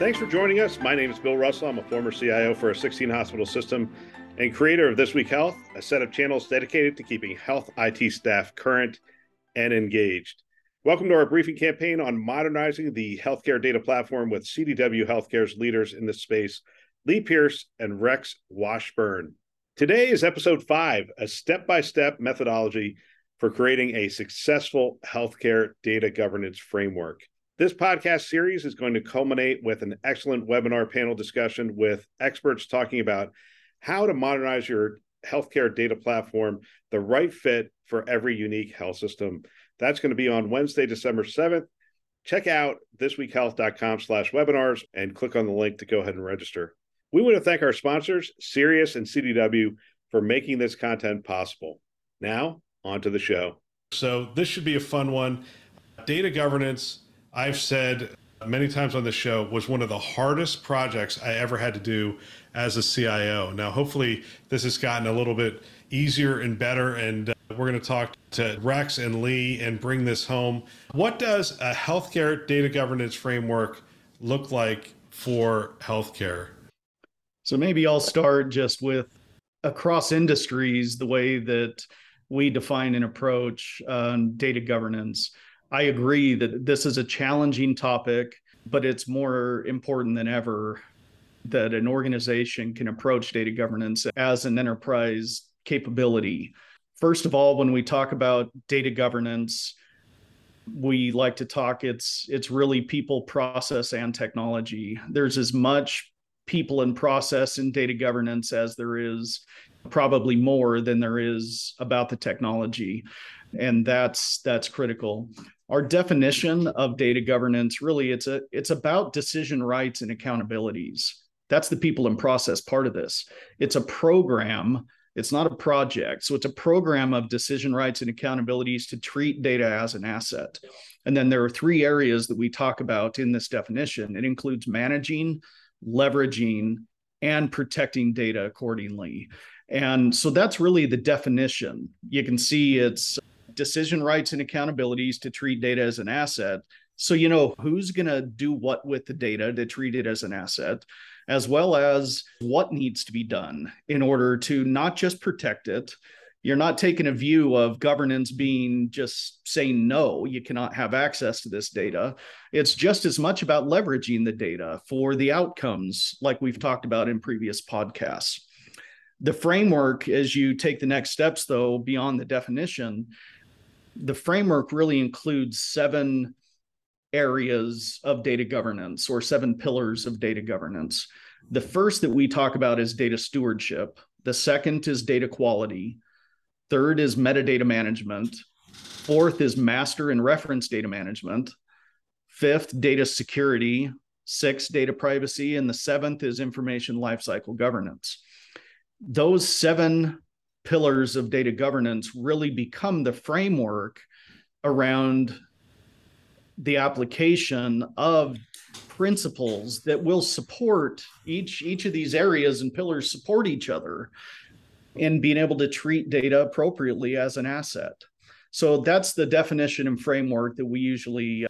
Thanks for joining us. My name is Bill Russell. I'm a former CIO for a 16 hospital system and creator of This Week Health, a set of channels dedicated to keeping health IT staff current and engaged. Welcome to our briefing campaign on modernizing the healthcare data platform with CDW Healthcare's leaders in this space, Lee Pierce and Rex Washburn. Today is episode five, a step by step methodology for creating a successful healthcare data governance framework. This podcast series is going to culminate with an excellent webinar panel discussion with experts talking about how to modernize your healthcare data platform, the right fit for every unique health system. That's going to be on Wednesday, December 7th. Check out thisweekhealth.com slash webinars and click on the link to go ahead and register. We want to thank our sponsors, Sirius and CDW, for making this content possible. Now, on to the show. So, this should be a fun one. Data governance I've said many times on the show was one of the hardest projects I ever had to do as a CIO. Now, hopefully, this has gotten a little bit easier and better, and uh, we're going to talk to Rex and Lee and bring this home. What does a healthcare data governance framework look like for healthcare? So, maybe I'll start just with across industries the way that we define and approach uh, data governance. I agree that this is a challenging topic, but it's more important than ever that an organization can approach data governance as an enterprise capability. First of all, when we talk about data governance, we like to talk it's it's really people, process and technology. There's as much people and process in data governance as there is probably more than there is about the technology and that's that's critical our definition of data governance really it's a it's about decision rights and accountabilities. That's the people and process part of this. It's a program it's not a project. So it's a program of decision rights and accountabilities to treat data as an asset. And then there are three areas that we talk about in this definition. It includes managing leveraging and protecting data accordingly. And so that's really the definition. You can see it's decision rights and accountabilities to treat data as an asset. So, you know, who's going to do what with the data to treat it as an asset, as well as what needs to be done in order to not just protect it. You're not taking a view of governance being just saying no, you cannot have access to this data. It's just as much about leveraging the data for the outcomes, like we've talked about in previous podcasts. The framework, as you take the next steps, though, beyond the definition, the framework really includes seven areas of data governance or seven pillars of data governance. The first that we talk about is data stewardship. The second is data quality. Third is metadata management. Fourth is master and reference data management. Fifth, data security. Sixth, data privacy. And the seventh is information lifecycle governance. Those seven pillars of data governance really become the framework around the application of principles that will support each each of these areas and pillars support each other in being able to treat data appropriately as an asset. So that's the definition and framework that we usually uh,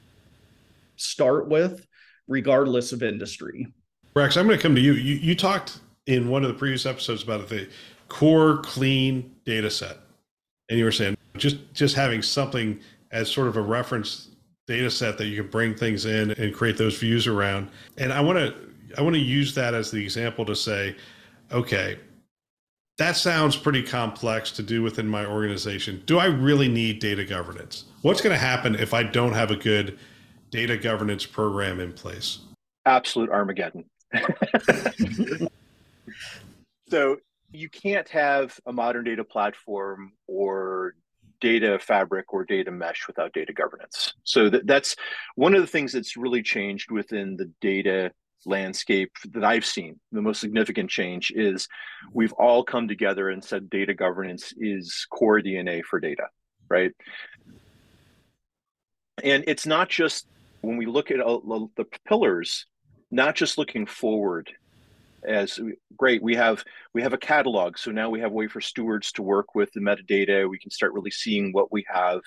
start with regardless of industry. Rex i'm going to come to you. You, you talked in one of the previous episodes about the core clean data set. And you were saying just just having something as sort of a reference data set that you can bring things in and create those views around. And i want to i want to use that as the example to say okay that sounds pretty complex to do within my organization. Do i really need data governance? What's going to happen if i don't have a good data governance program in place? Absolute armageddon. So you can't have a modern data platform or data fabric or data mesh without data governance. So that, that's one of the things that's really changed within the data landscape that I've seen, the most significant change is we've all come together and said data governance is core DNA for data, right? And it's not just when we look at uh, the pillars, not just looking forward as great we have we have a catalog so now we have a way for stewards to work with the metadata we can start really seeing what we have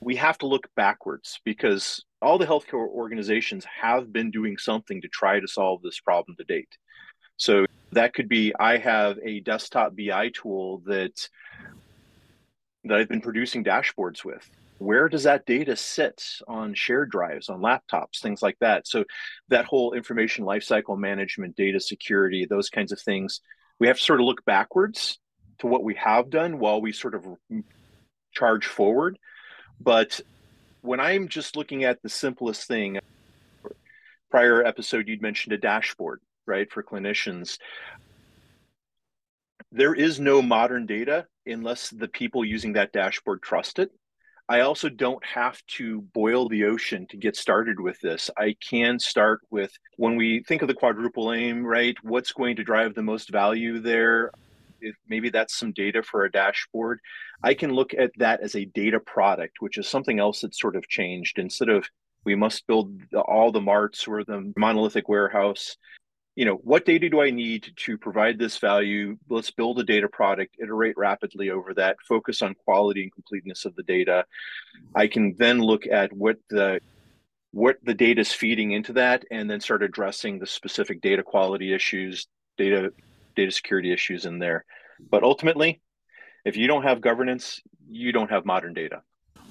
we have to look backwards because all the healthcare organizations have been doing something to try to solve this problem to date. So that could be I have a desktop BI tool that that I've been producing dashboards with. Where does that data sit on shared drives, on laptops, things like that? So that whole information lifecycle management, data security, those kinds of things, we have to sort of look backwards to what we have done while we sort of charge forward but when I'm just looking at the simplest thing, prior episode, you'd mentioned a dashboard, right, for clinicians. There is no modern data unless the people using that dashboard trust it. I also don't have to boil the ocean to get started with this. I can start with when we think of the quadruple aim, right? What's going to drive the most value there? If maybe that's some data for a dashboard. I can look at that as a data product, which is something else that's sort of changed. Instead of we must build all the marts or the monolithic warehouse, you know, what data do I need to provide this value? Let's build a data product, iterate rapidly over that, focus on quality and completeness of the data. I can then look at what the what the data is feeding into that and then start addressing the specific data quality issues, data data security issues in there. But ultimately, if you don't have governance, you don't have modern data.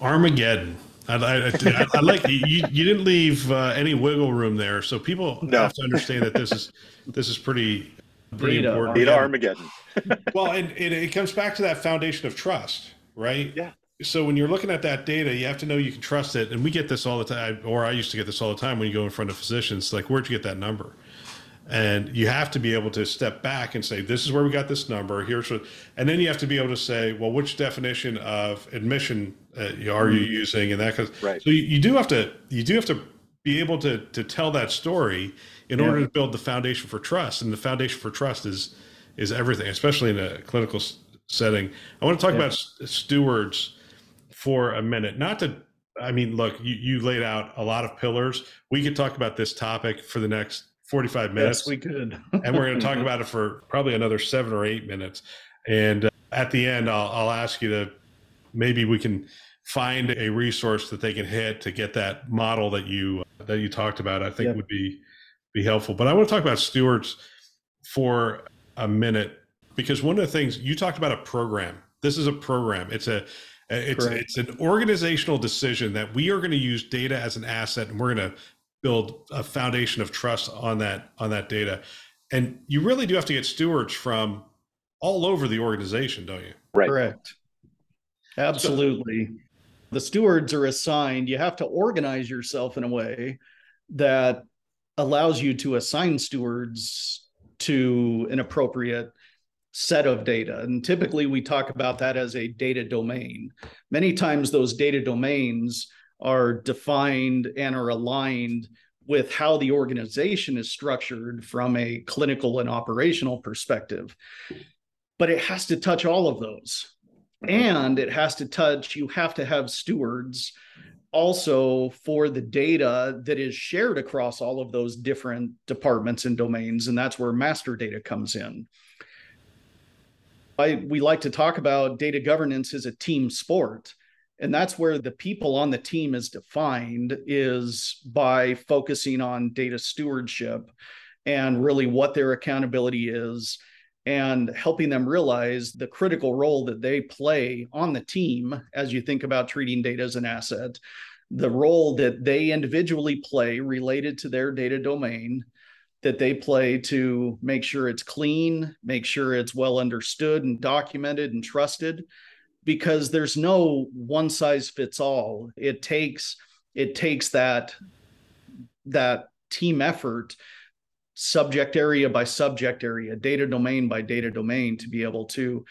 Armageddon. I, I, I, I like you. You didn't leave uh, any wiggle room there, so people no. have to understand that this is this is pretty pretty data, important. Data Armageddon. well, and it, it comes back to that foundation of trust, right? Yeah. So when you're looking at that data, you have to know you can trust it. And we get this all the time, or I used to get this all the time when you go in front of physicians. Like, where'd you get that number? and you have to be able to step back and say this is where we got this number here's what and then you have to be able to say well which definition of admission uh, are you mm-hmm. using and that because right. so you, you, do have to you do have to be able to to tell that story in yeah. order to build the foundation for trust and the foundation for trust is is everything especially in a clinical setting i want to talk yeah. about stewards for a minute not to i mean look you, you laid out a lot of pillars we could talk about this topic for the next 45 minutes. Yes, we could. and we're going to talk about it for probably another seven or eight minutes. And uh, at the end, I'll, I'll ask you to maybe we can find a resource that they can hit to get that model that you that you talked about. I think yep. would be be helpful. But I want to talk about stewards for a minute because one of the things you talked about a program. This is a program. It's a it's Correct. it's an organizational decision that we are going to use data as an asset and we're going to build a foundation of trust on that on that data and you really do have to get stewards from all over the organization don't you right correct absolutely so, the stewards are assigned you have to organize yourself in a way that allows you to assign stewards to an appropriate set of data and typically we talk about that as a data domain many times those data domains are defined and are aligned with how the organization is structured from a clinical and operational perspective. But it has to touch all of those. Mm-hmm. And it has to touch, you have to have stewards also for the data that is shared across all of those different departments and domains. And that's where master data comes in. I, we like to talk about data governance as a team sport and that's where the people on the team is defined is by focusing on data stewardship and really what their accountability is and helping them realize the critical role that they play on the team as you think about treating data as an asset the role that they individually play related to their data domain that they play to make sure it's clean make sure it's well understood and documented and trusted because there's no one size fits all. It takes it takes that that team effort subject area by subject area data domain by data domain to be able to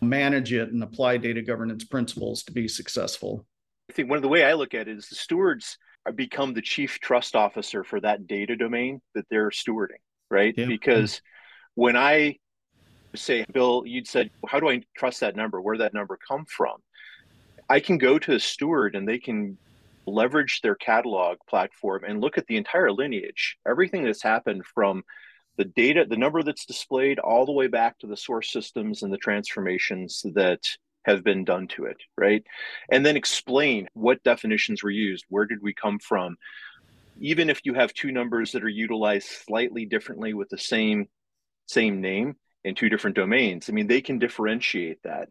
manage it and apply data governance principles to be successful i think one of the way i look at it is the stewards become the chief trust officer for that data domain that they're stewarding, right? Yeah. Because when I say, Bill, you'd said, how do I trust that number? Where that number come from? I can go to a steward and they can leverage their catalog platform and look at the entire lineage, everything that's happened from the data, the number that's displayed, all the way back to the source systems and the transformations that have been done to it, right? And then explain what definitions were used, where did we come from? Even if you have two numbers that are utilized slightly differently with the same same name in two different domains, I mean, they can differentiate that.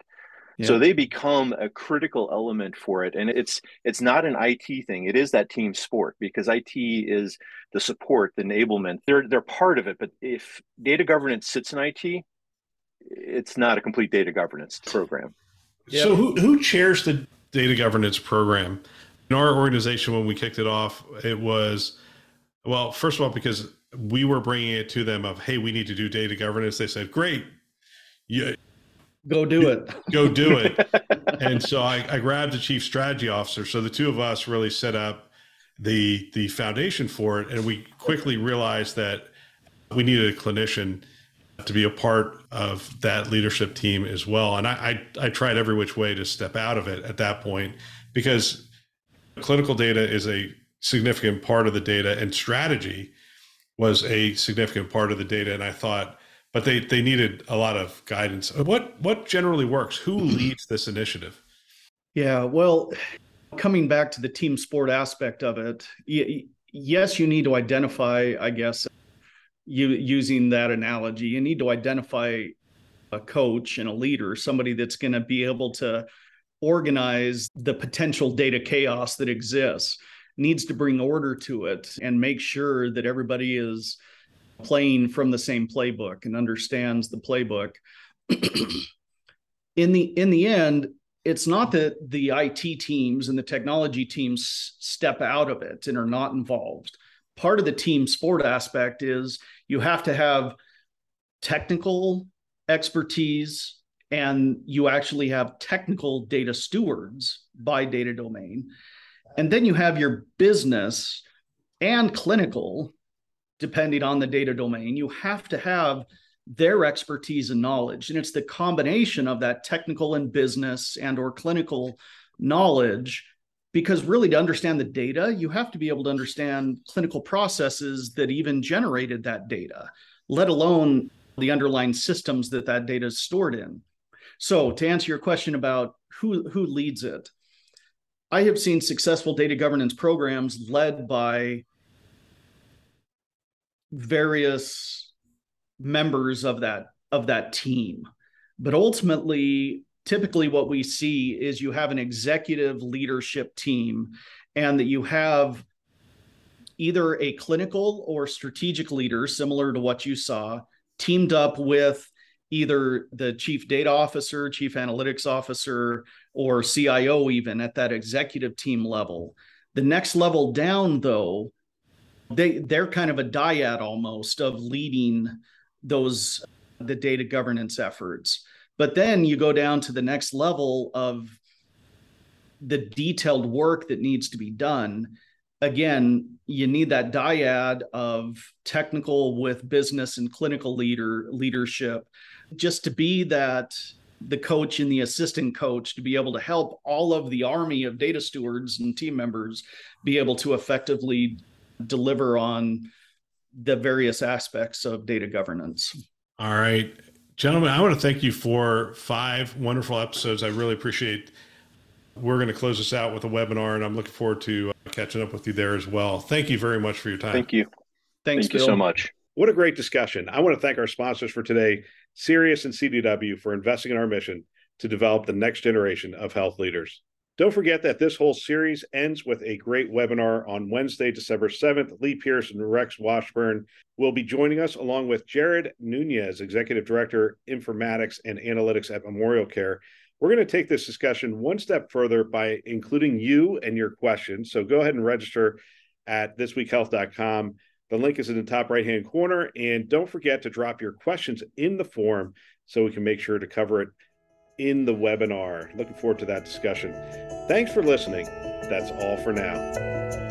Yeah. So they become a critical element for it, and it's it's not an IT thing. It is that team sport because IT is the support, the enablement. They're they're part of it. But if data governance sits in IT, it's not a complete data governance program. So who who chairs the data governance program? In our organization, when we kicked it off, it was well, first of all, because we were bringing it to them of, hey, we need to do data governance. They said, great, you, go do it, go do it. and so I, I grabbed the chief strategy officer. So the two of us really set up the the foundation for it, and we quickly realized that we needed a clinician to be a part of that leadership team as well. And I, I, I tried every which way to step out of it at that point because clinical data is a significant part of the data and strategy was a significant part of the data. And I thought, but they, they needed a lot of guidance. Uh, what what generally works? Who mm-hmm. leads this initiative? Yeah, well, coming back to the team sport aspect of it, yes, you need to identify, I guess, you using that analogy, you need to identify a coach and a leader, somebody that's going to be able to organize the potential data chaos that exists, needs to bring order to it and make sure that everybody is playing from the same playbook and understands the playbook. in the in the end, it's not that the IT teams and the technology teams step out of it and are not involved part of the team sport aspect is you have to have technical expertise and you actually have technical data stewards by data domain. And then you have your business and clinical, depending on the data domain. You have to have their expertise and knowledge. And it's the combination of that technical and business and or clinical knowledge because really to understand the data you have to be able to understand clinical processes that even generated that data let alone the underlying systems that that data is stored in so to answer your question about who who leads it i have seen successful data governance programs led by various members of that of that team. But ultimately typically what we see is you have an executive leadership team and that you have either a clinical or strategic leader similar to what you saw teamed up with either the chief data officer chief analytics officer or cio even at that executive team level. The next level down though they they're kind of a dyad almost of leading those the data governance efforts but then you go down to the next level of the detailed work that needs to be done. Again, you need that dyad of technical with business and clinical leader leadership just to be that the coach and the assistant coach to be able to help all of the army of data stewards and team members be able to effectively deliver on the various aspects of data governance. All right. Gentlemen, I want to thank you for five wonderful episodes. I really appreciate. We're going to close this out with a webinar, and I'm looking forward to uh, catching up with you there as well. Thank you very much for your time. Thank you. Thanks, thank Bill. you so much. What a great discussion. I want to thank our sponsors for today, Sirius and CDW, for investing in our mission to develop the next generation of health leaders. Don't forget that this whole series ends with a great webinar on Wednesday, December 7th. Lee Pierce and Rex Washburn will be joining us, along with Jared Nunez, Executive Director, Informatics and Analytics at Memorial Care. We're going to take this discussion one step further by including you and your questions. So go ahead and register at thisweekhealth.com. The link is in the top right hand corner. And don't forget to drop your questions in the form so we can make sure to cover it in the webinar. Looking forward to that discussion. Thanks for listening. That's all for now.